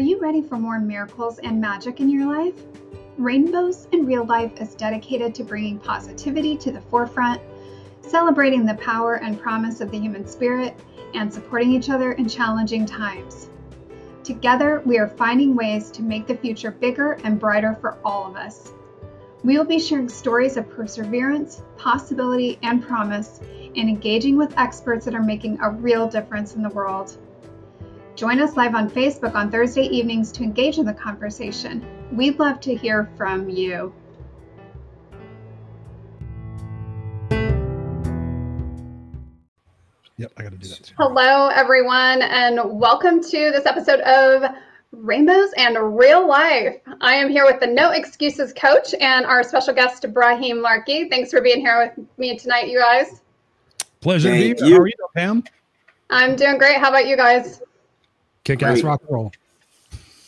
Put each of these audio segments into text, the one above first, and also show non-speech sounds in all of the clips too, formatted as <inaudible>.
you ready for more miracles and magic in your life? Rainbows in Real Life is dedicated to bringing positivity to the forefront, celebrating the power and promise of the human spirit, and supporting each other in challenging times. Together, we are finding ways to make the future bigger and brighter for all of us. We will be sharing stories of perseverance, possibility, and promise, and engaging with experts that are making a real difference in the world. Join us live on Facebook on Thursday evenings to engage in the conversation. We'd love to hear from you. Yep, I got to do that too. Hello, everyone, and welcome to this episode of Rainbows in Real Life. I am here with the No Excuses coach and our special guest, Brahim Larki. Thanks for being here with me tonight, you guys. Pleasure Thank to be here. you. How are you, Pam? I'm doing great. How about you guys? Kick ass rock and roll.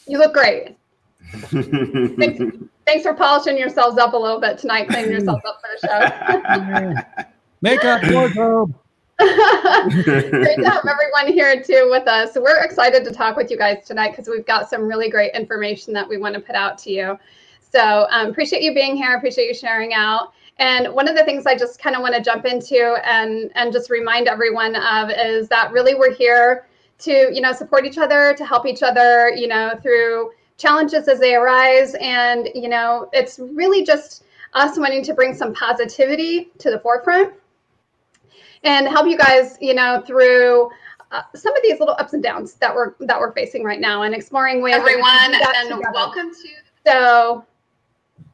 You look great. Thanks, <laughs> thanks for polishing yourselves up a little bit tonight, cleaning <laughs> yourselves up for the show. <laughs> Makeup, wardrobe. great to have everyone here too with us. We're excited to talk with you guys tonight because we've got some really great information that we want to put out to you. So um, appreciate you being here. Appreciate you sharing out. And one of the things I just kind of want to jump into and and just remind everyone of is that really we're here to you know support each other, to help each other, you know, through challenges as they arise. And you know, it's really just us wanting to bring some positivity to the forefront and help you guys, you know, through uh, some of these little ups and downs that we're that we're facing right now, and exploring ways. that we can everyone, do and together. welcome to So,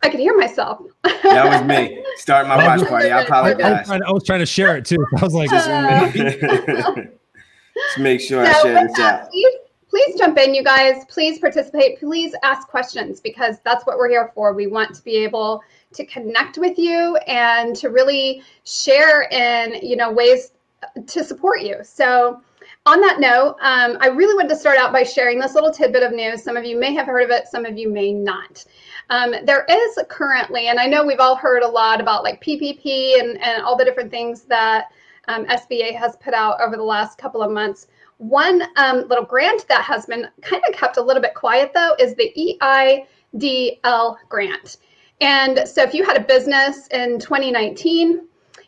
I could hear myself. that was me starting my <laughs> watch party. I <laughs> I, I, was apologize. trying, I was trying to share it too. <laughs> I was like, Let's make sure I share this that, out. please, please jump in, you guys. Please participate. Please ask questions because that's what we're here for. We want to be able to connect with you and to really share in you know ways to support you. So. On that note, um, I really wanted to start out by sharing this little tidbit of news. Some of you may have heard of it, some of you may not. Um, there is currently, and I know we've all heard a lot about like PPP and, and all the different things that um, SBA has put out over the last couple of months. One um, little grant that has been kind of kept a little bit quiet though is the EIDL grant. And so if you had a business in 2019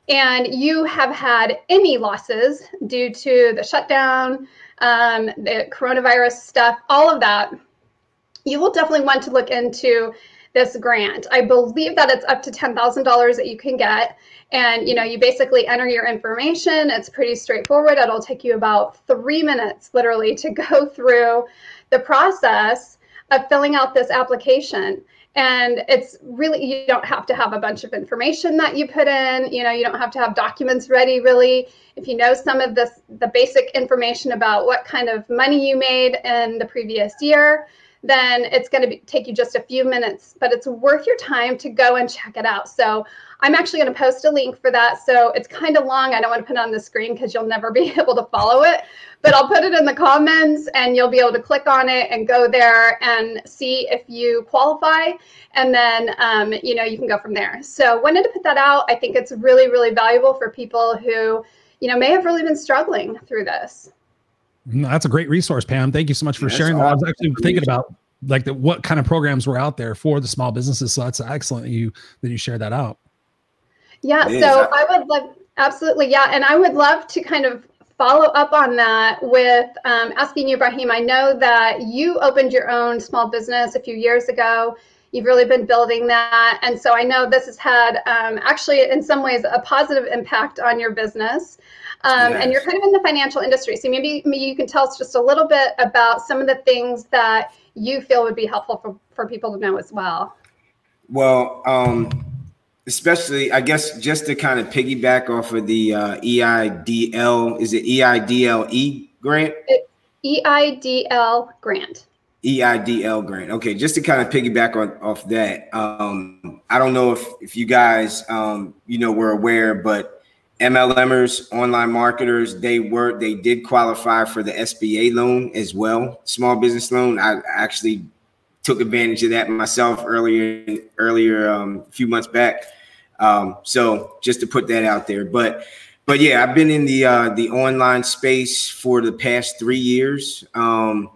and you have had any losses due to the shutdown, um, the coronavirus stuff, all of that, you will definitely want to look into this grant. I believe that it's up to $10,000 that you can get. And you know, you basically enter your information. It's pretty straightforward. It'll take you about three minutes literally to <laughs> go through the process of filling out this application. And it's really, you don't have to have a bunch of information that you put in. You know, you don't have to have documents ready, really. If you know some of this, the basic information about what kind of money you made in the previous year, then it's going to take you just a few minutes, but it's worth your time to go and check it out. So I'm actually going to post a link for that. So it's kind of long. I don't want to put it on the screen because you'll never <laughs> be able to follow it, but I'll put it in the comments and you'll be able to click on it and go there and see if you qualify. And then, um, you know, you can go from there. So wanted to put that out. I think it's really, really valuable for people who, you know, may have really been struggling through this. No, that's a great resource, Pam. Thank you so much for That's sharing that. I was actually thinking about like the, what kind of programs were out there for the small businesses. So that's excellent that you that you shared that out. Yeah, It is. so I would love, absolutely, yeah, and I would love to kind of follow up on that with um, asking you, Brahim. I know that you opened your own small business a few years ago. You've really been building that, and so I know this has had um, actually, in some ways, a positive impact on your business. Um, And you're kind of in the financial industry, so maybe, maybe you can tell us just a little bit about some of the things that you feel would be helpful for, for people to know as well. Well, um, especially I guess just to kind of piggyback off of the uh, EIDL, is it E EIDLE grant? EIDL grant. EIDL grant. Okay, just to kind of piggyback on off that. Um, I don't know if if you guys um, you know were aware, but MLMers, online marketers, they were they did qualify for the SBA loan as well, small business loan. I actually took advantage of that myself earlier earlier um, a few months back. Um, so just to put that out there, but but yeah, I've been in the uh, the online space for the past three years. Um,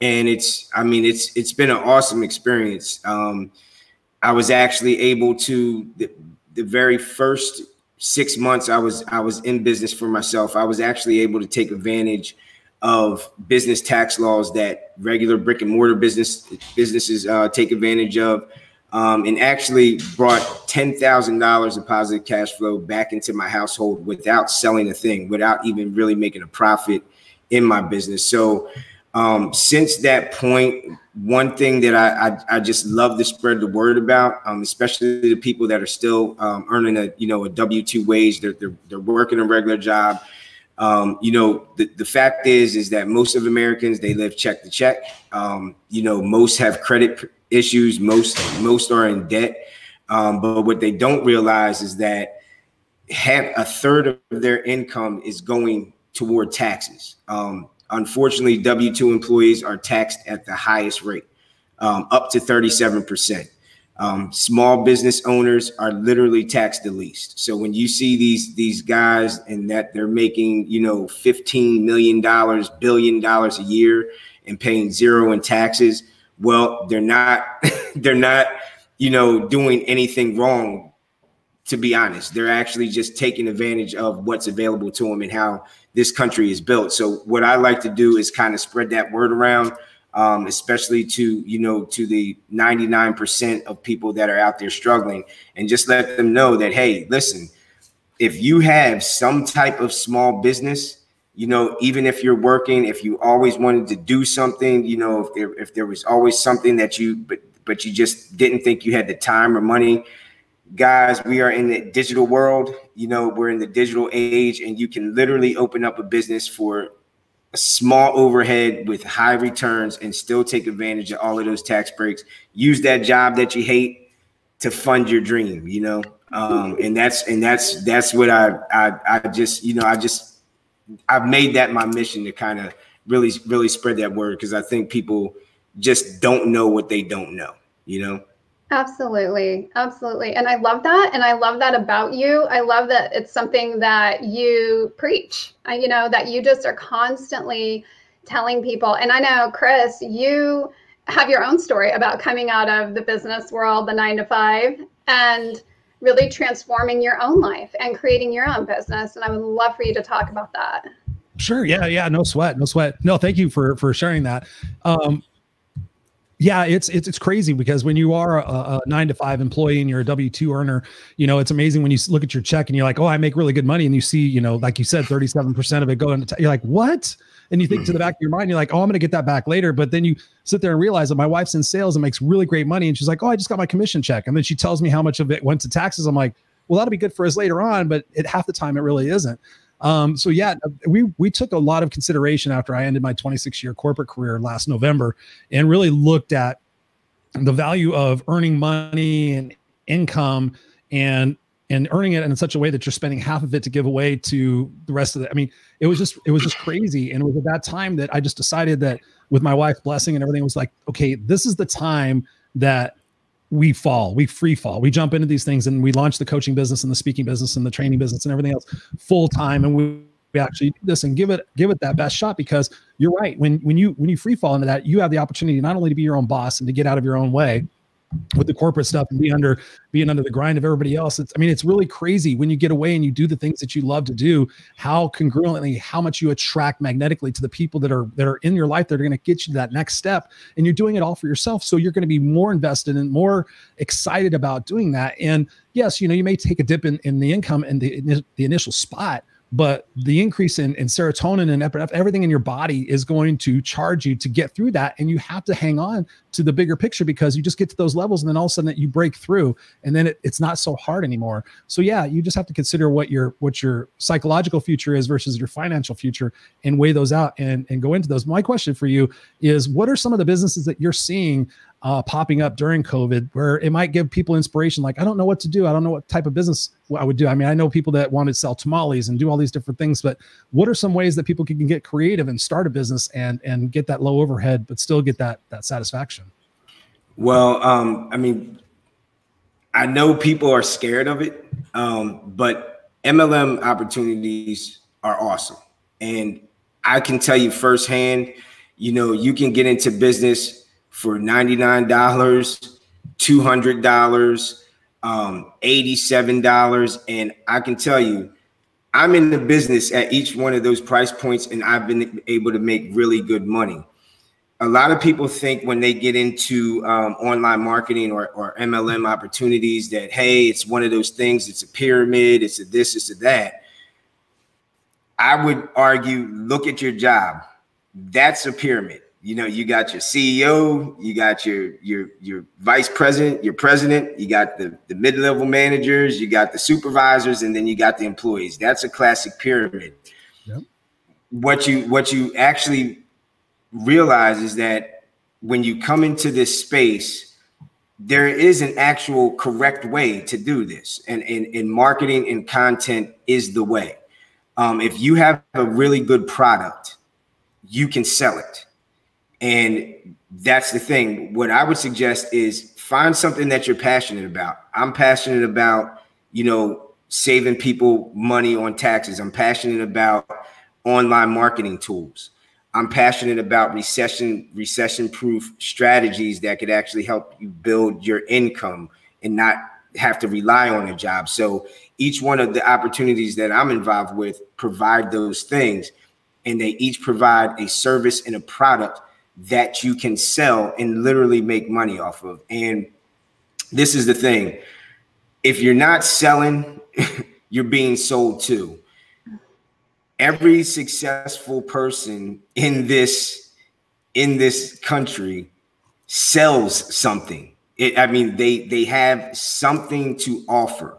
and it's I mean it's it's been an awesome experience. Um, I was actually able to the, the very first six months I was I was in business for myself. I was actually able to take advantage of business tax laws that regular brick and mortar business businesses uh, take advantage of, um, and actually brought ten thousand dollars of positive cash flow back into my household without selling a thing, without even really making a profit in my business. So um, since that point, one thing that I, I, I just love to spread the word about, um, especially the people that are still um, earning a you know a W two wage, they're, they're they're working a regular job. Um, you know, the, the fact is is that most of Americans they live check to check. Um, you know, most have credit issues. Most most are in debt. Um, but what they don't realize is that half a third of their income is going toward taxes. Um, Unfortunately, W 2 employees are taxed at the highest rate, um, up to 37%. Um, small business owners are literally taxed the least. So when you see these these guys and that they're making you know 15 million dollars, billion dollars a year and paying zero in taxes, well, they're not <laughs> they're not you know doing anything wrong. To be honest, they're actually just taking advantage of what's available to them and how this country is built. So what I like to do is kind of spread that word around, um, especially to you know to the 99% of people that are out there struggling, and just let them know that hey, listen, if you have some type of small business, you know, even if you're working, if you always wanted to do something, you know, if there if there was always something that you but but you just didn't think you had the time or money guys, we are in the digital world. You know, we're in the digital age, and you can literally open up a business for a small overhead with high returns and still take advantage of all of those tax breaks. Use that job that you hate to fund your dream, you know. Um, and that's and that's that's what I I I just you know I just I've made that my mission to kind of really really spread that word because I think people just don't know what they don't know, you know. Absolutely. Absolutely. And I love that. And I love that about you. I love that it's something that you preach, uh, you know, that you just are constantly telling people. And I know, Chris, you have your own story about coming out of the business world, the nine to five, and really transforming your own life and creating your own business. And I would love for you to talk about that. Sure. Yeah. Yeah. No sweat. No sweat. No, thank you for for sharing that. Um, yeah, it's it's it's crazy because when you are a, a nine to five employee and you're a W two earner, you know it's amazing when you look at your check and you're like, oh, I make really good money, and you see, you know, like you said, thirty seven percent of it going. To you're like, what? And you think to the back of your mind, you're like, oh, I'm going to get that back later. But then you sit there and realize that my wife's in sales and makes really great money, and she's like, oh, I just got my commission check, and then she tells me how much of it went to taxes. I'm like, well, that'll be good for us later on, but it half the time it really isn't. Um, so yeah, we we took a lot of consideration after I ended my 26 year corporate career last November, and really looked at the value of earning money and income and and earning it in such a way that you're spending half of it to give away to the rest of it. I mean, it was just it was just crazy. And it was at that time that I just decided that with my wife's blessing and everything was like, okay, this is the time that we fall, we free fall, we jump into these things and we launch the coaching business and the speaking business and the training business and everything else full time. And we we actually do this and give it give it that best shot because you're right when when you when you free fall into that you have the opportunity not only to be your own boss and to get out of your own way with the corporate stuff and be under being under the grind of everybody else. It's i mean it's really crazy when you get away and you do the things that you love to do how congruently how much you attract magnetically to the people that are that are in your life that are going to get you to that next step. And you're doing it all for yourself. So you're going to be more invested and more excited about doing that. And yes you know you may take a dip in, in the income and the, the initial spot but the increase in, in serotonin and everything in your body is going to charge you to get through that and you have to hang on to the bigger picture because you just get to those levels and then all of a sudden you break through and then it, it's not so hard anymore. So yeah you just have to consider what your what your psychological future is versus your financial future and weigh those out and and go into those. My question for you is what are some of the businesses that you're seeing uh, popping up during COVID, where it might give people inspiration. Like, I don't know what to do. I don't know what type of business I would do. I mean, I know people that want to sell tamales and do all these different things, but what are some ways that people can get creative and start a business and and get that low overhead, but still get that that satisfaction? Well, um, I mean, I know people are scared of it, um, but MLM opportunities are awesome, and I can tell you firsthand You know, you can get into business for $99, $200, um, $87. And I can tell you, I'm in the business at each one of those price points, and I've been able to make really good money. A lot of people think when they get into um, online marketing or, or MLM opportunities that, hey, it's one of those things, it's a pyramid, it's a this, it's a that. I would argue look at your job. That's a pyramid you know you got your ceo you got your your your vice president your president you got the the mid-level managers you got the supervisors and then you got the employees. That's a classic pyramid. Yep. what you what you actually realize is that when you come into this space there is an actual correct way to do this. And in marketing and content is the way. Um, if you have a really good product you can sell it and that's the thing. What I would suggest is find something that you're passionate about. I'm passionate about, you know, saving people money on taxes. I'm passionate about online marketing tools. I'm passionate about recession recession proof strategies that could actually help you build your income and not have to rely on a job. So each one of the opportunities that I'm involved with provide those things and they each provide a service and a product that you can sell and literally make money off of. And this is the thing if you're not selling, <laughs> you're being sold to. Every successful person in this in this country sells something. It, I mean, they they have something to offer,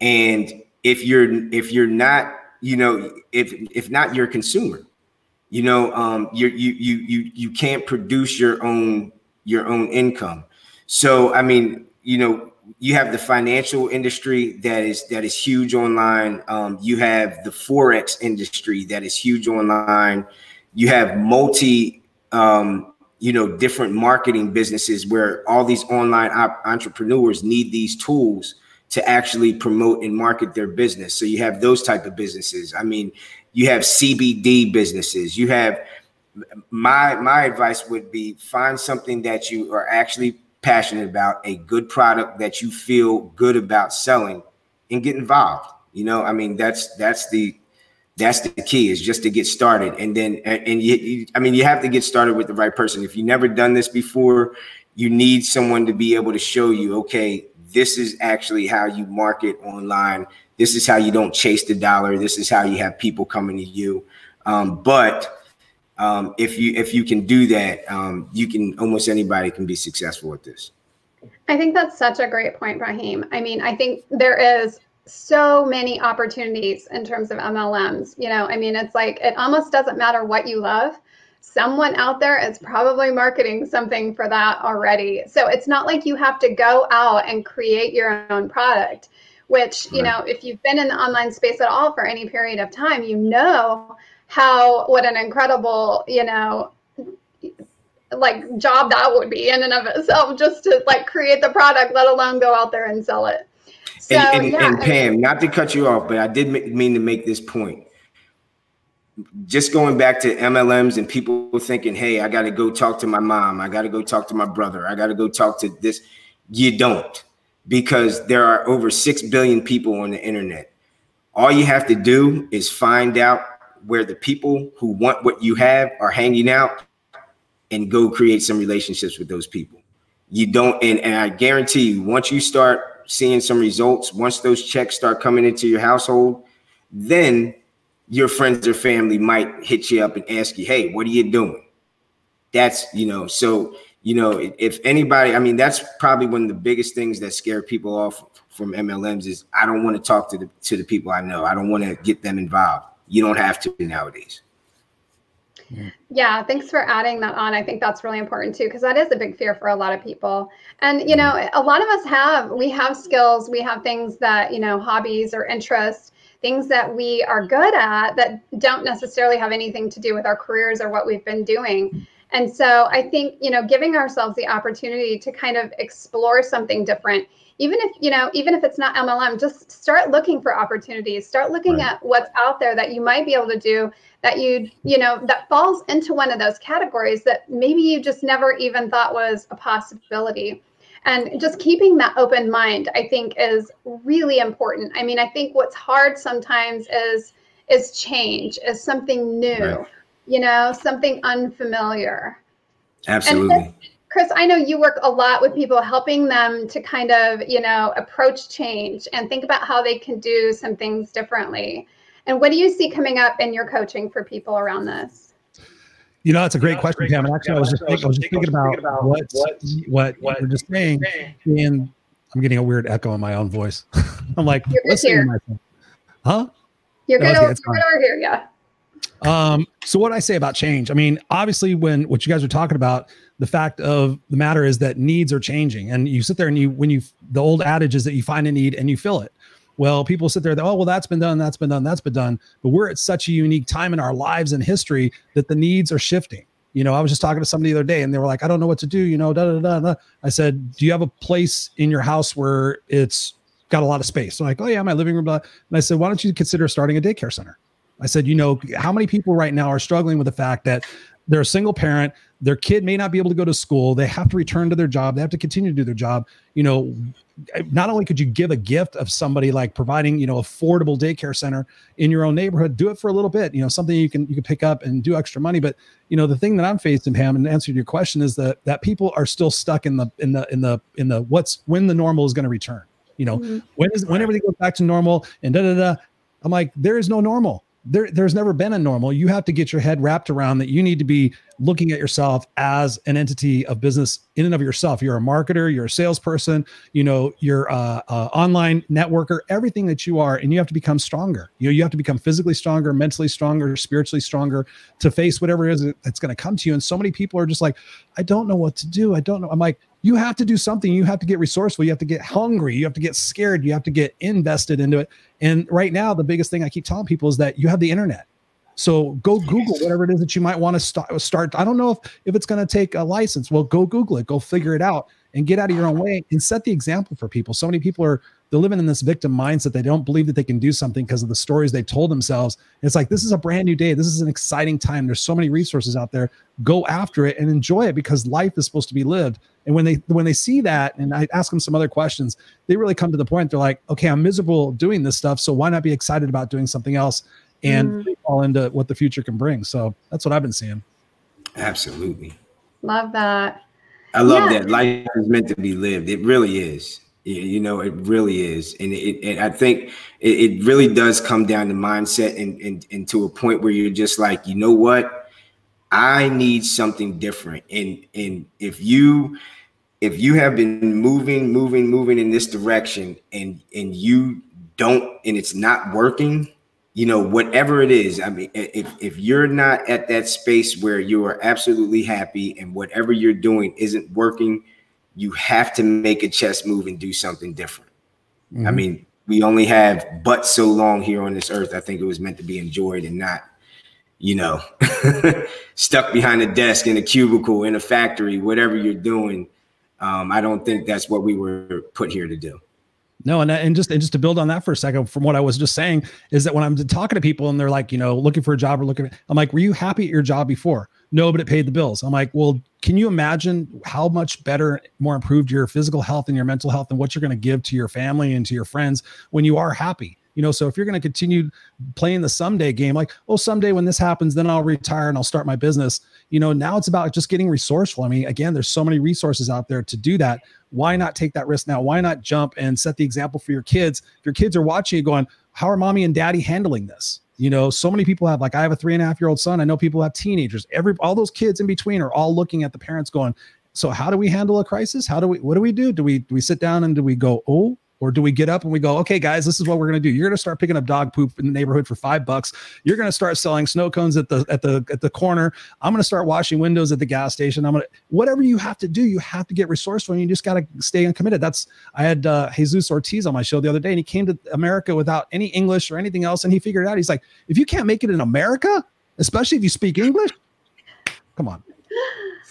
and if you're if you're not, you know, if if not, you're a consumer you know um, you you you you you can't produce your own your own income. So i mean you know you have the financial industry that is that is huge online. Um, you have the forex industry that is huge online. You have multi um, you know different marketing businesses where all these online op- entrepreneurs need these tools to actually promote and market their business. So you have those type of businesses. I mean you have CBD businesses, you have my my advice would be find something that you are actually passionate about, a good product that you feel good about selling and get involved. You know, I mean that's that's the that's the key is just to get started. And then and you, you, i mean you have to get started with the right person. If you've never done this before you need someone to be able to show you okay this is actually how you market online this is how you don't chase the dollar. This is how you have people coming to you. Um, but um, if you if you can do that, um, you can almost anybody can be successful at this. I think that's such a great point, Raheem. I mean, I think there is so many opportunities in terms of MLMs. You know, I mean, it's like it almost doesn't matter what you love. Someone out there is probably marketing something for that already. So it's not like you have to go out and create your own product which you know if you've been in the online space at all for any period of time you know how what an incredible you know like job that would be in and of itself just to like create the product let alone go out there and sell it. So, and, and, yeah, and pam I mean, not to cut you off but i did mean to make this point just going back to MLMs and people thinking, hey, I got to go talk to my mom. I got to go talk to my brother. I got to go talk to this. You don't because there are over 6 billion people on the internet. All you have to do is find out where the people who want what you have are hanging out and go create some relationships with those people. You don't, and, and I guarantee you, once you start seeing some results, once those checks start coming into your household, then your friends or family might hit you up and ask you, Hey, what are you doing? That's, you know, so you know, if anybody, I mean, that's probably one of the biggest things that scare people off from MLMs is I don't want to talk to the to the people I know. I don't want to get them involved. You don't have to nowadays. Yeah, thanks for adding that on. I think that's really important too, because that is a big fear for a lot of people. And, you know, mm-hmm. a lot of us have, we have skills, we have things that, you know, hobbies or interests, things that we are good at that don't necessarily have anything to do with our careers or what we've been doing. And so I think, you know, giving ourselves the opportunity to kind of explore something different, even if you know even if it's not mlm just start looking for opportunities start looking right. at what's out there that you might be able to do that you you know that falls into one of those categories that maybe you just never even thought was a possibility and just keeping that open mind i think is really important i mean i think what's hard sometimes is is change is something new right. you know something unfamiliar absolutely Chris, I know you work a lot with people, helping them to kind of, you know, approach change and think about how they can do some things differently. And what do you see coming up in your coaching for people around this? You know, that's a great yeah, question, Pam. And actually, I was just, thinking, I was just thinking about, about what, what, what, what you're just saying. And I'm getting a weird echo in my own voice. <laughs> I'm like, you're good here. Huh? You're good, over, you're good over here. Yeah. Um, so what I say about change, I mean, obviously when what you guys are talking about, the fact of the matter is that needs are changing and you sit there and you when you the old adage is that you find a need and you fill it well people sit there oh well that's been done that's been done that's been done but we're at such a unique time in our lives and history that the needs are shifting you know i was just talking to somebody the other day and they were like i don't know what to do you know da, da, da, da. i said do you have a place in your house where it's got a lot of space so like oh yeah my living room blah. and i said why don't you consider starting a daycare center I said, you know, how many people right now are struggling with the fact that they're a single parent. Their kid may not be able to go to school. They have to return to their job. They have to continue to do their job. You know not only could you give a gift of somebody like providing you know affordable daycare center in your own neighborhood do it for a little bit you know something you can you can pick up and do extra money. But you know the thing that i'm facing pam and answer to your question is that that people are still stuck in the in the in the in the what's when the normal is going to return. You know mm-hmm. when is when everything goes back to normal and da da da i'm like there is no normal there, there's never been a normal. You have to get your head wrapped around that you need to be looking at yourself as an entity of business in and of yourself. You're a marketer, you're a salesperson, you know, you're a, a online networker, everything that you are, and you have to become stronger. You know, you have to become physically stronger, mentally stronger, spiritually stronger to face whatever it is that's going to come to you. And so many people are just like, I don't know what to do. I don't know. I'm like, you have to do something. You have to get resourceful. You have to get hungry. You have to get scared. You have to get invested into it. And right now, the biggest thing I keep telling people is that you have the internet. So go Google whatever it is that you might want to start. Start. I don't know if, if it's going to take a license. Well, go Google it. Go figure it out and get out of your own way and set the example for people. So many people are they're living in this victim mindset. They don't believe that they can do something because of the stories they told themselves. it's like this is a brand new day. This is an exciting time. There's so many resources out there. Go after it and enjoy it because life is supposed to be lived. And when they when they see that, and I ask them some other questions, they really come to the point. They're like, okay, I'm miserable doing this stuff, so why not be excited about doing something else and mm. fall into what the future can bring? So that's what I've been seeing. Absolutely. Love that. I love yeah. that life is meant to be lived. It really is. You know, it really is, and it, it I think it, it, really does come down to mindset and, and and to a point where you're just like, you know what, I need something different, and and if you if you have been moving, moving, moving in this direction, and and you don't, and it's not working, you know, whatever it is. I mean, if if you're not at that space where you are absolutely happy, and whatever you're doing isn't working you have to make a chess move and do something different. Mm-hmm. I mean, we only have but so long here on this earth. I think it was meant to be enjoyed and not, you know, <laughs> stuck behind a desk in a cubicle in a factory, whatever you're doing. Um, I don't think that's what we were put here to do. No, and uh, and just and just to build on that for a second, from what I was just saying, is that when I'm talking to people and they're like, you know, looking for a job or looking, I'm like, were you happy at your job before? No, but it paid the bills. I'm like, well, can you imagine how much better, more improved your physical health and your mental health and what you're going to give to your family and to your friends when you are happy? You know, so if you're going to continue playing the someday game, like, oh, someday when this happens, then I'll retire and I'll start my business. You know, now it's about just getting resourceful. I mean, again, there's so many resources out there to do that. Why not take that risk now? Why not jump and set the example for your kids? If your kids are watching you going, how are mommy and daddy handling this? you know so many people have like i have a three and a half year old son i know people have teenagers every all those kids in between are all looking at the parents going so how do we handle a crisis how do we what do we do do we do we sit down and do we go oh or do we get up and we go, okay, guys, this is what we're going to do. You're going to start picking up dog poop in the neighborhood for five bucks. You're going to start selling snow cones at the at the at the corner. I'm going to start washing windows at the gas station. I'm going to whatever you have to do. You have to get resourceful, and you just got to stay uncommitted. That's I had uh, Jesus Ortiz on my show the other day, and he came to America without any English or anything else, and he figured out. He's like, if you can't make it in America, especially if you speak English, come on.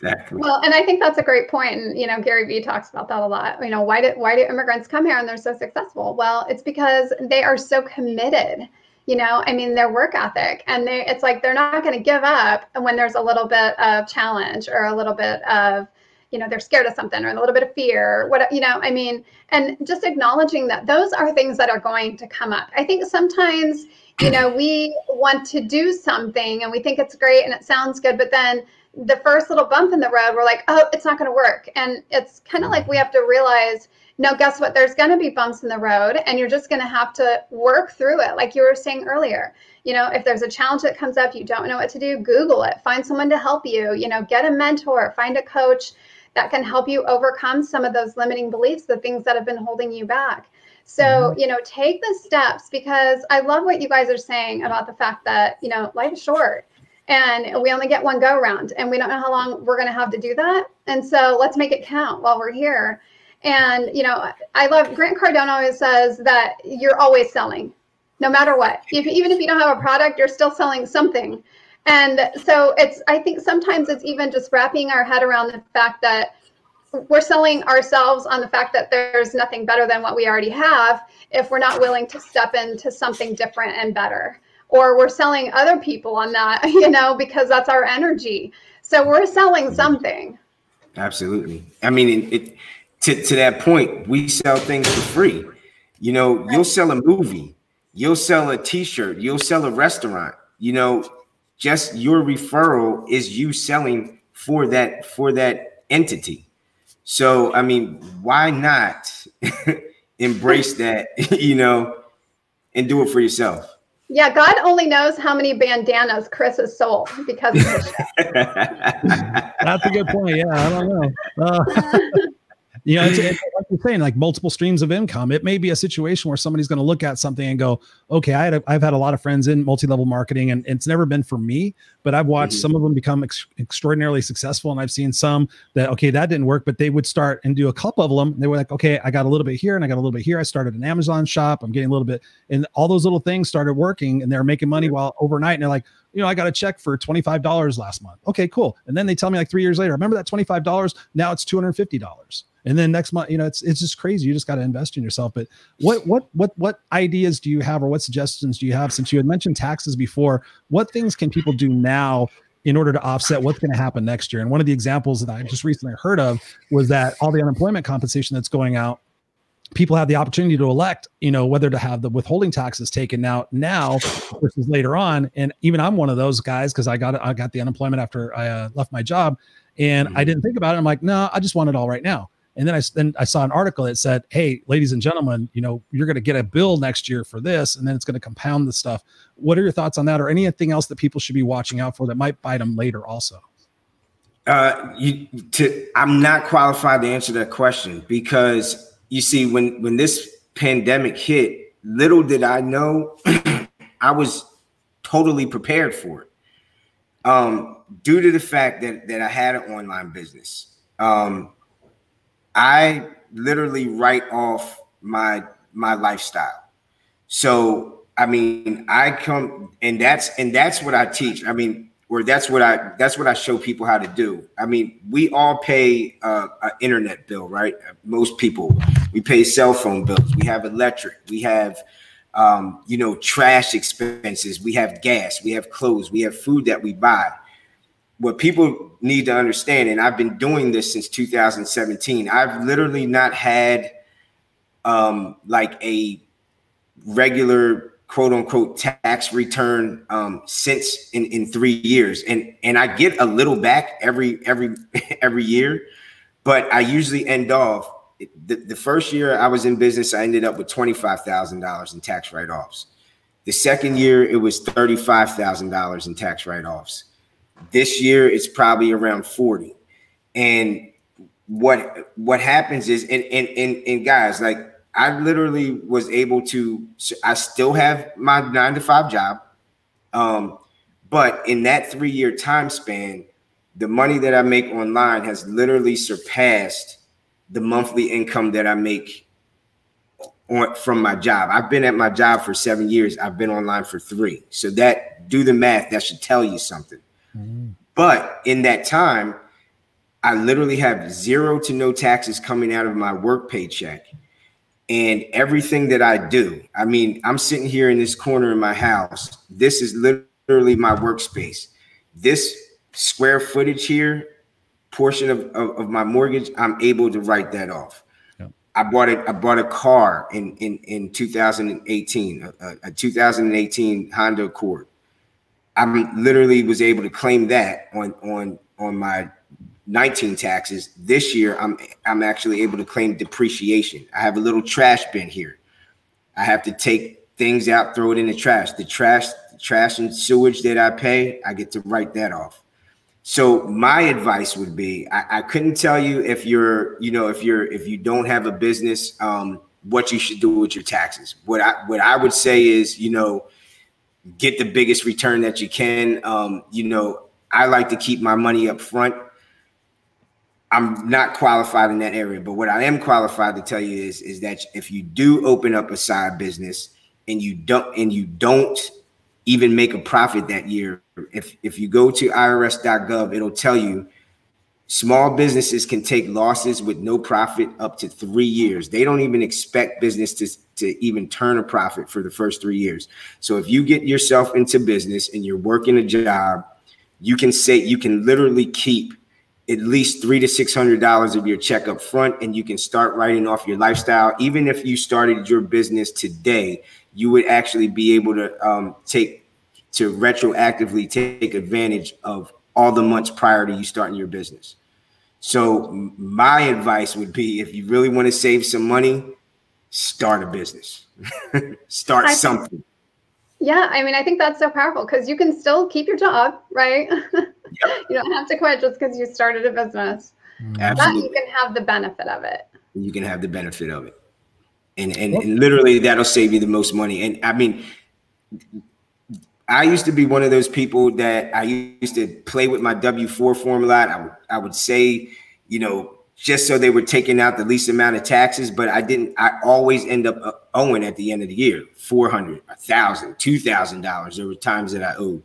Exactly. Well, and I think that's a great point. And you know, Gary Vee talks about that a lot. You know, why did why do immigrants come here and they're so successful? Well, it's because they are so committed. You know, I mean, their work ethic, and they it's like they're not going to give up when there's a little bit of challenge or a little bit of you know they're scared of something or a little bit of fear what you know i mean and just acknowledging that those are things that are going to come up i think sometimes you know we want to do something and we think it's great and it sounds good but then the first little bump in the road, we're like, oh, it's not going to work. And it's kind of like we have to realize, no, guess what? There's going to be bumps in the road, and you're just going to have to work through it. Like you were saying earlier, you know, if there's a challenge that comes up, you don't know what to do, Google it, find someone to help you, you know, get a mentor, find a coach that can help you overcome some of those limiting beliefs, the things that have been holding you back. So, mm-hmm. you know, take the steps because I love what you guys are saying about the fact that, you know, life is short and we only get one go round and we don't know how long we're going to have to do that. And so let's make it count while we're here. And you know i love grant cardone always says that you're always selling no matter what. If, even if you don't have a product you're still selling something. And so it's i think sometimes it's even just wrapping our head around the fact that we're selling ourselves on the fact that there's nothing better than what we already have if we're not willing to step into something different and better or we're selling other people on that, <laughs> you know, because that's our energy. So we're selling something. Absolutely. I mean, it, to, to that point, we sell things for free. You know, right. you'll sell a movie, you'll sell a t-shirt, you'll sell a restaurant, you know, just your referral is you selling for that for that entity. So, I mean, why not <laughs> embrace that, <laughs> you know, and do it for yourself? Yeah, God only knows how many bandanas Chris has sold because of this <laughs> That's a good point. Yeah, I don't know. Uh, <laughs> you know, it's, <laughs> it's, like you're saying, like multiple streams of income. It may be a situation where somebody's going to look at something and go, "Okay, I had a, I've had a lot of friends in multi-level marketing, and it's never been for me, but I've watched mm-hmm. some of them become ex- extraordinarily successful, and I've seen some that okay, that didn't work, but they would start and do a couple of them. They were like, okay, I got a little bit here and I got a little bit here. I started an Amazon shop. I'm getting a little bit, and all those little things started working, and they're making money while overnight, and they're like, you know, I got a check for $25 last month. Okay, cool. And then they tell me like three years later, remember that $25? Now it's $250 and then next month you know it's it's just crazy you just got to invest in yourself but what what what what ideas do you have or what suggestions do you have since you had mentioned taxes before what things can people do now in order to offset what's going to happen next year and one of the examples that i just recently heard of was that all the unemployment compensation that's going out people have the opportunity to elect you know whether to have the withholding taxes taken out now versus later on and even i'm one of those guys because i got i got the unemployment after i uh, left my job and mm-hmm. i didn't think about it i'm like no i just want it all right now and then I then I saw an article that said, "Hey, ladies and gentlemen, you know you're going to get a bill next year for this, and then it's going to compound the stuff." What are your thoughts on that, or anything else that people should be watching out for that might bite them later? Also, uh, you to I'm not qualified to answer that question because you see, when when this pandemic hit, little did I know, <clears throat> I was totally prepared for it. Um, due to the fact that that I had an online business. Um, I literally write off my my lifestyle. So I mean, I come and that's and that's what I teach. I mean, or that's what I that's what I show people how to do. I mean, we all pay uh, an internet bill, right? Most people we pay cell phone bills. We have electric. We have um, you know trash expenses. We have gas. We have clothes. We have food that we buy what people need to understand, and I've been doing this since 2017. I've literally not had um, like a regular quote unquote tax return um, since in, in three years, and and I get a little back every every <laughs> every year, but I usually end off. The, the first year I was in business, I ended up with twenty five thousand dollars in tax write offs. The second year, it was thirty five thousand dollars in tax write offs this year it's probably around 40. And what what happens is and and and, and guys, like I literally was able to I still have my 9 to 5 job. Um but in that 3-year time span, the money that I make online has literally surpassed the monthly income that I make on from my job. I've been at my job for 7 years. I've been online for 3. So that do the math, that should tell you something. Mm-hmm. But in that time, I literally have zero to no taxes coming out of my work paycheck. And everything that I do, I mean, I'm sitting here in this corner in my house. This is literally my workspace. This square footage here, portion of, of, of my mortgage, I'm able to write that off. I bought a I bought a car in in in 2018, a, a 2018 Honda Accord. I'm literally was able to claim that on on on my 19 taxes. This year, I'm I'm actually able to claim depreciation. I have a little trash bin here. I have to take things out, throw it in the trash. The trash, the trash and sewage that I pay, I get to write that off. So my advice would be I, I, couldn't tell you if you're, you know, if you're if you don't have a business, um, what you should do with your taxes. What I what I would say is, you know, get the biggest return that you can. Um, you know, I like to keep my money up front. I'm not qualified in that area, but what I am qualified to tell you is is that if you do open up a side business and you don't and you don't even make a profit that year. If if you go to irs.gov, it'll tell you small businesses can take losses with no profit up to three years. They don't even expect business to, to even turn a profit for the first three years. So if you get yourself into business and you're working a job, you can say you can literally keep at least three to six hundred dollars of your check up front and you can start writing off your lifestyle even if you started your business today you would actually be able to um, take to retroactively take advantage of all the months prior to you starting your business. So my advice would be if you really want to save some money, start a business. <laughs> start I something. yeah, I mean, I think that's so powerful because you can still keep your job, right? <laughs> Yep. you don't have to quit just because you started a business. Absolutely. That you can have the benefit of it. You can have the benefit of it and, and, and literally that'll save you the most money. And I mean, I used to be one of those people that I used to play with my W four formula. I would I would say, you know, just so they were taking out the least amount of taxes, but I didn't. I always end up uh, owing at the end of the year four hundred, a thousand, two thousand dollars. There were times that I owed.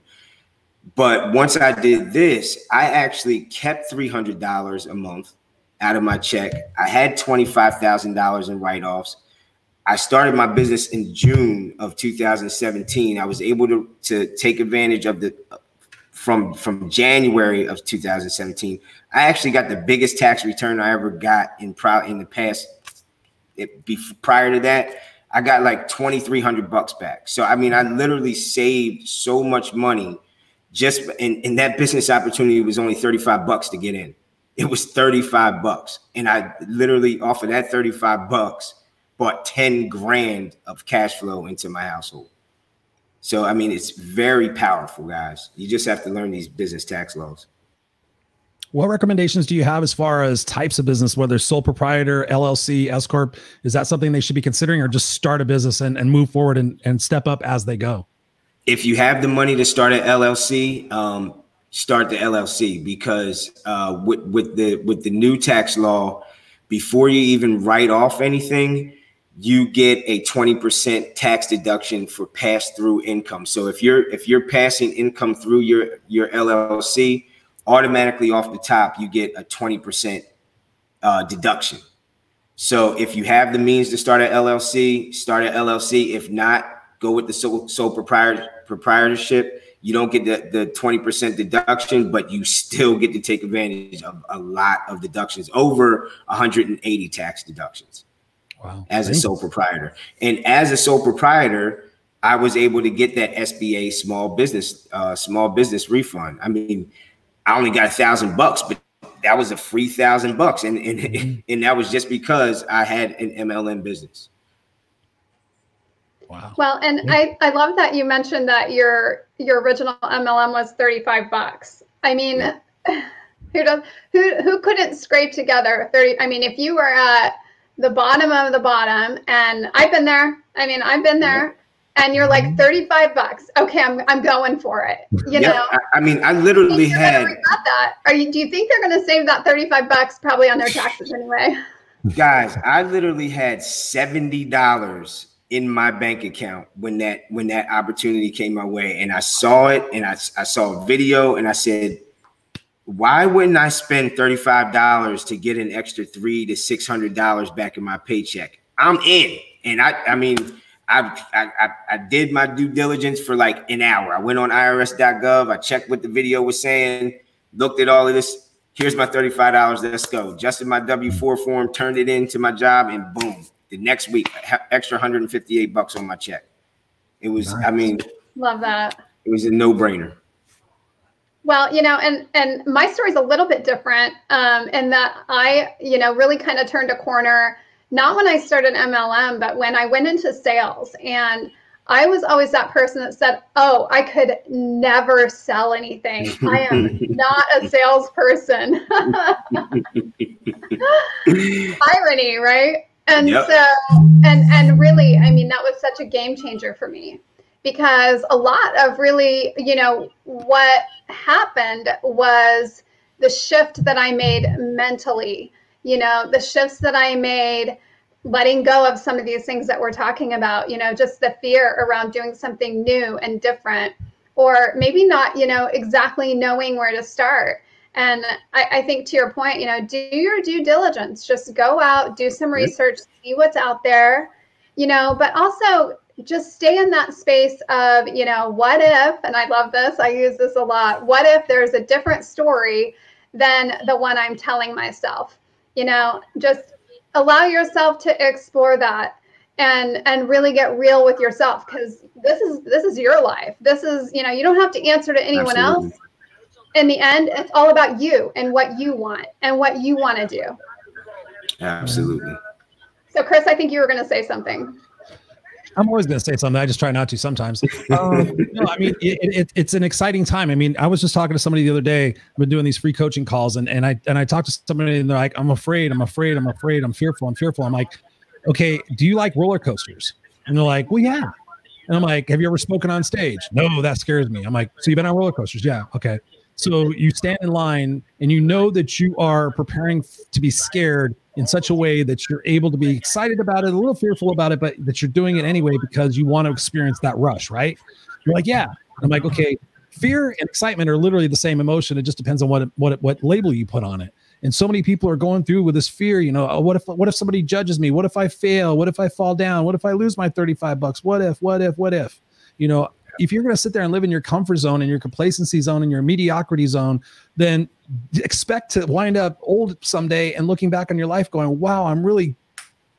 But once I did this, I actually kept three hundred dollars a month out of my check. I had twenty five thousand dollars in write offs. I started my business in June of 2017. I was able to, to take advantage of the from from January of 2017. I actually got the biggest tax return I ever got in pro in the past. It, before, prior to that, I got like 2,300 bucks back. So I mean, I literally saved so much money just and, in that business opportunity was only 35 bucks to get in. It was 35 bucks. And I literally off of that 35 bucks brought 10 grand of cash flow into my household. So, I mean, it's very powerful, guys. You just have to learn these business tax laws. What recommendations do you have as far as types of business, whether sole proprietor, LLC, S Corp? Is that something they should be considering or just start a business and, and move forward and, and step up as they go? If you have the money to start an LLC, um, start the LLC because uh, with, with the with the new tax law, before you even write off anything, you get a 20% tax deduction for pass-through income. So if you're if you're passing income through your your LLC, automatically off the top you get a 20% uh, deduction. So if you have the means to start an LLC, start an LLC. If not, go with the sole, sole proprietor, proprietorship. You don't get the, the 20% deduction, but you still get to take advantage of a lot of deductions, over 180 tax deductions wow. as a sole proprietor. And as a sole proprietor, I was able to get that SBA small business uh, small business refund. I mean, I only got a thousand bucks, but that was a free thousand bucks, and and, mm-hmm. and that was just because I had an MLM business. Wow. Well, and yeah. I I love that you mentioned that your your original MLM was thirty five bucks. I mean. Yeah. <laughs> Who does who who couldn't scrape together 30 I mean if you were at the bottom of the bottom. And I've been there. I mean, I've been there. And you're like mm-hmm. 35 bucks. Okay, I'm, I'm going for it. You know, I, I, mean, I literally had that. Are you? Do you think they're going to save that 35 bucks probably on their taxes anyway? <laughs> Guys, I literally had seventy dollars in my bank account when that when that opportunity came my way, and I saw it, and I I saw a video, and I said, why wouldn't I spend $35 to get an extra three to six hundred dollars back in my paycheck? I'm in. And I I mean I, I I did my due diligence for like an hour. I went on IRS.gov, I checked what the video was saying, looked at all of this. Here's my $35. Let's go. Adjusted my W4 form, turned it into my job, and boom. The next week, extra 158 bucks on my check. It was, nice. I mean, love that. It was a no-brainer. Well, you know, and and my story is a little bit different um, in that I, you know, really kind of turned a corner. Not when I started MLM, but when I went into sales, and I was always that person that said, "Oh, I could never sell anything. I am <laughs> not a salesperson." <laughs> Irony, right? And yep. so, and and really, I mean, that was such a game changer for me because a lot of really, you know, what happened was the shift that I made mentally, you know, the shifts that I made letting go of some of these things that we're talking about, you know, just the fear around doing something new and different, or maybe not, you know, exactly knowing where to start. And I, I, think to your point, you know, do your due diligence. Just go out, do some research, see what's out there, you know, but also just stay in that space of, you know, what if, and I love this, I use this a lot, what if there's a different story than the one I'm telling myself? You know, just allow yourself to explore that and and really get real with yourself because this is this is your life. This is, you know, you don't have to answer to anyone Absolutely. else. In the end, it's all about you and what you want and what you want to do. Absolutely. So, Chris, I think you were going to say something. I'm always going to say something. I just try not to sometimes. Um, <laughs> no, I mean, it, it, it's an exciting time. I mean, I was just talking to somebody the other day. I've been doing these free coaching calls, and and I and I talked to somebody, and they're like, "I'm afraid. I'm afraid. I'm afraid. I'm fearful. I'm fearful." I'm like, "Okay, do you like roller coasters?" And they're like, "Well, yeah." And I'm like, "Have you ever spoken on stage?" No, that scares me. I'm like, "So you've been on roller coasters?" Yeah. Okay. So you stand in line, and you know that you are preparing to be scared in such a way that you're able to be excited about it, a little fearful about it, but that you're doing it anyway because you want to experience that rush, right? You're like, yeah. I'm like, okay, fear and excitement are literally the same emotion. It just depends on what what what label you put on it. And so many people are going through with this fear, you know, oh, what if what if somebody judges me? What if I fail? What if I fall down? What if I lose my 35 bucks? What if, what if, what if? You know, if you're going to sit there and live in your comfort zone and your complacency zone and your mediocrity zone, then expect to wind up old someday and looking back on your life going, wow, I'm really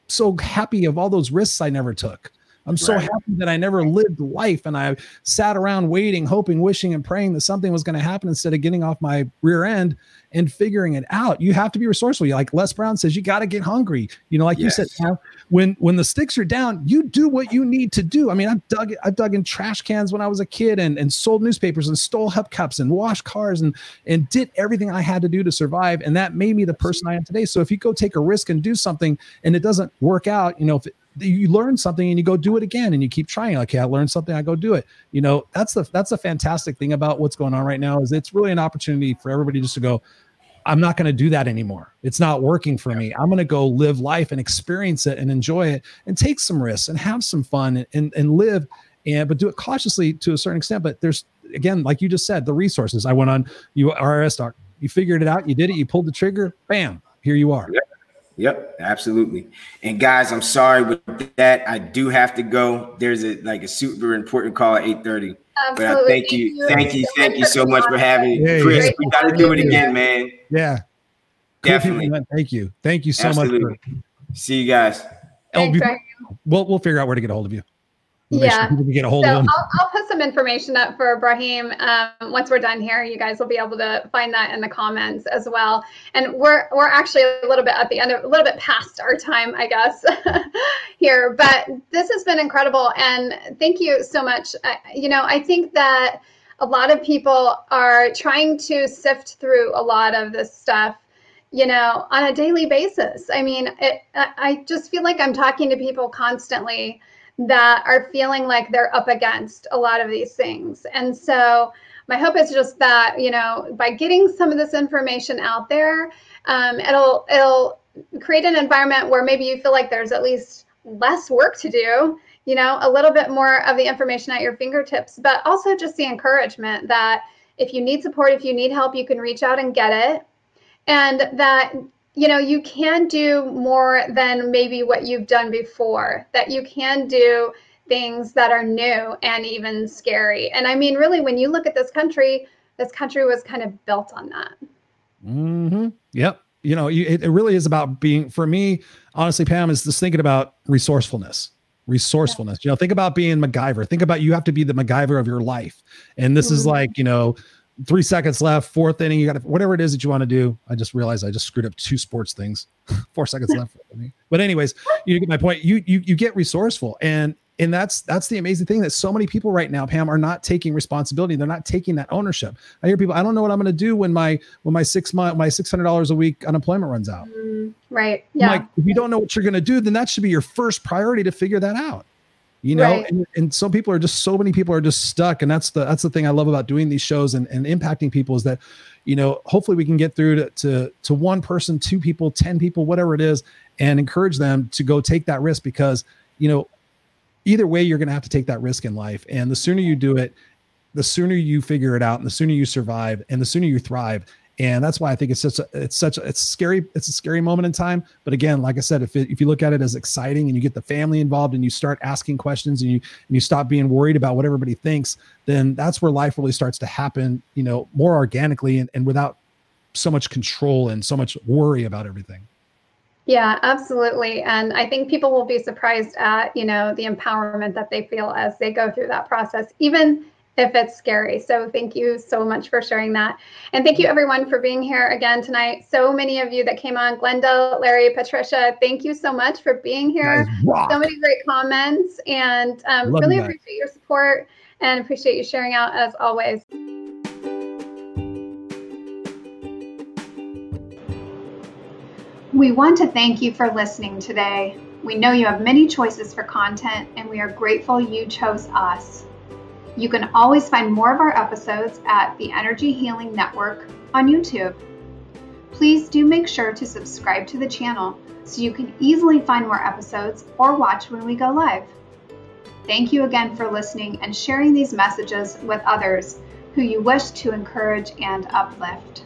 so happy of all those risks I never took. I'm so right. happy that I never lived life and I sat around waiting, hoping, wishing, and praying that something was going to happen instead of getting off my rear end and figuring it out. You have to be resourceful. Like Les Brown says, you got to get hungry. You know, like yes. you said, when when the sticks are down, you do what you need to do. I mean, I've dug I've dug in trash cans when I was a kid and, and sold newspapers and stole hubcaps and washed cars and and did everything I had to do to survive. And that made me the person I am today. So if you go take a risk and do something and it doesn't work out, you know, if it, you learn something and you go do it again and you keep trying. Okay i learned something i go do it. You know that's the that's the fantastic thing about what's going on right now is it's really an opportunity for everybody just to go i'm not going to do that anymore. It's not working for me. I'm going to go live life and experience it and enjoy it and take some risks and have some fun and and live and but do it cautiously to a certain extent. But there's again like you just said the resources. I went on you RS you figured it out you did it you pulled the trigger bam here you are Yep, absolutely. And guys, I'm sorry with that. I do have to go. There's a like a super important call at 8:30. But I thank you, thank you, thank you so much for having me. Chris, we got to do it again, man. Yeah. Definitely. Thank you. Thank you so absolutely. much. For- See you guys. Thanks, oh, we'll we'll figure out where to get a hold of you yeah. Sure get a hold so of I'll, I'll, put some information up for Brahim. Um, once we're done here, you guys will be able to find that in the comments as well. And we're we're actually a little bit at the end of a little bit past our time, I guess, <laughs> here. But this has been incredible, and thank you so much. Uh, you know, I think that a lot of people are trying to sift through a lot of this stuff you know on a daily basis i mean it, i just feel like i'm talking to people constantly that are feeling like they're up against a lot of these things. And so my hope is just that, you know, by getting some of this information out there, um, it'll it'll create an environment where maybe you feel like there's at least less work to do, you know, a little bit more of the information at your fingertips, but also just the encouragement that if you need support, if you need help, you can reach out and get it. And that you know, you can do more than maybe what you've done before, that you can do things that are new and even scary. And I mean, really, when you look at this country, this country was kind of built on that. Mm-hmm. Yep. You know, it, it really is about being, for me, honestly, Pam, is just thinking about resourcefulness. Resourcefulness. You know, think about being MacGyver. Think about you have to be the MacGyver of your life. And this mm-hmm. is like, you know, three seconds left, fourth inning. You got to, whatever it is that you want to do. I just realized I just screwed up two sports things. <laughs> Four seconds left. But anyways, you get my point. You you you get resourceful, and and that's that's the amazing thing that so many people right now, Pam, are not taking responsibility. They're not taking that ownership. I hear people, I don't know what I'm going to do when my when my six month my six hundred dollars a week unemployment runs out. Mm, right. Yeah. Like if you don't know what you're going to do, then that should be your first priority to figure that out you know? Right. and, and some people are just so many people are just stuck. And that's the that's the thing i love about doing these shows and, and impacting people is that you know hopefully we can get through to, to to one person two people ten people whatever it is and encourage them to go take that risk because you know either way you're going to have to take that risk in life. And the sooner you do it the sooner you figure it out and the sooner you survive and the sooner you thrive and that's why I think it's such a it's such a, it's scary it's a scary moment in time. But again, like I said, if it, if you look at it as exciting and you get the family involved and you start asking questions and you and you stop being worried about what everybody thinks, then that's where life really starts to happen. You know, more organically and, and without so much control and so much worry about everything. Yeah, absolutely. And I think people will be surprised at, you know, the empowerment that they feel as they go through that process, even if it's scary. So thank you so much for sharing that. And thank you everyone for being here again tonight. So many of you that came on, Glenda, Larry, Patricia, thank you so much for being here. So many great comments and um, really that. appreciate your support and appreciate you sharing out as always. We want to thank you for listening today. We know you have many choices for content and we are grateful you chose us. You can always find more of our episodes at the Energy Healing Network on YouTube. Please do make sure to subscribe to the channel so you can easily find more episodes or watch when we go live. Thank you again for listening and sharing these messages with others who you wish to encourage and uplift.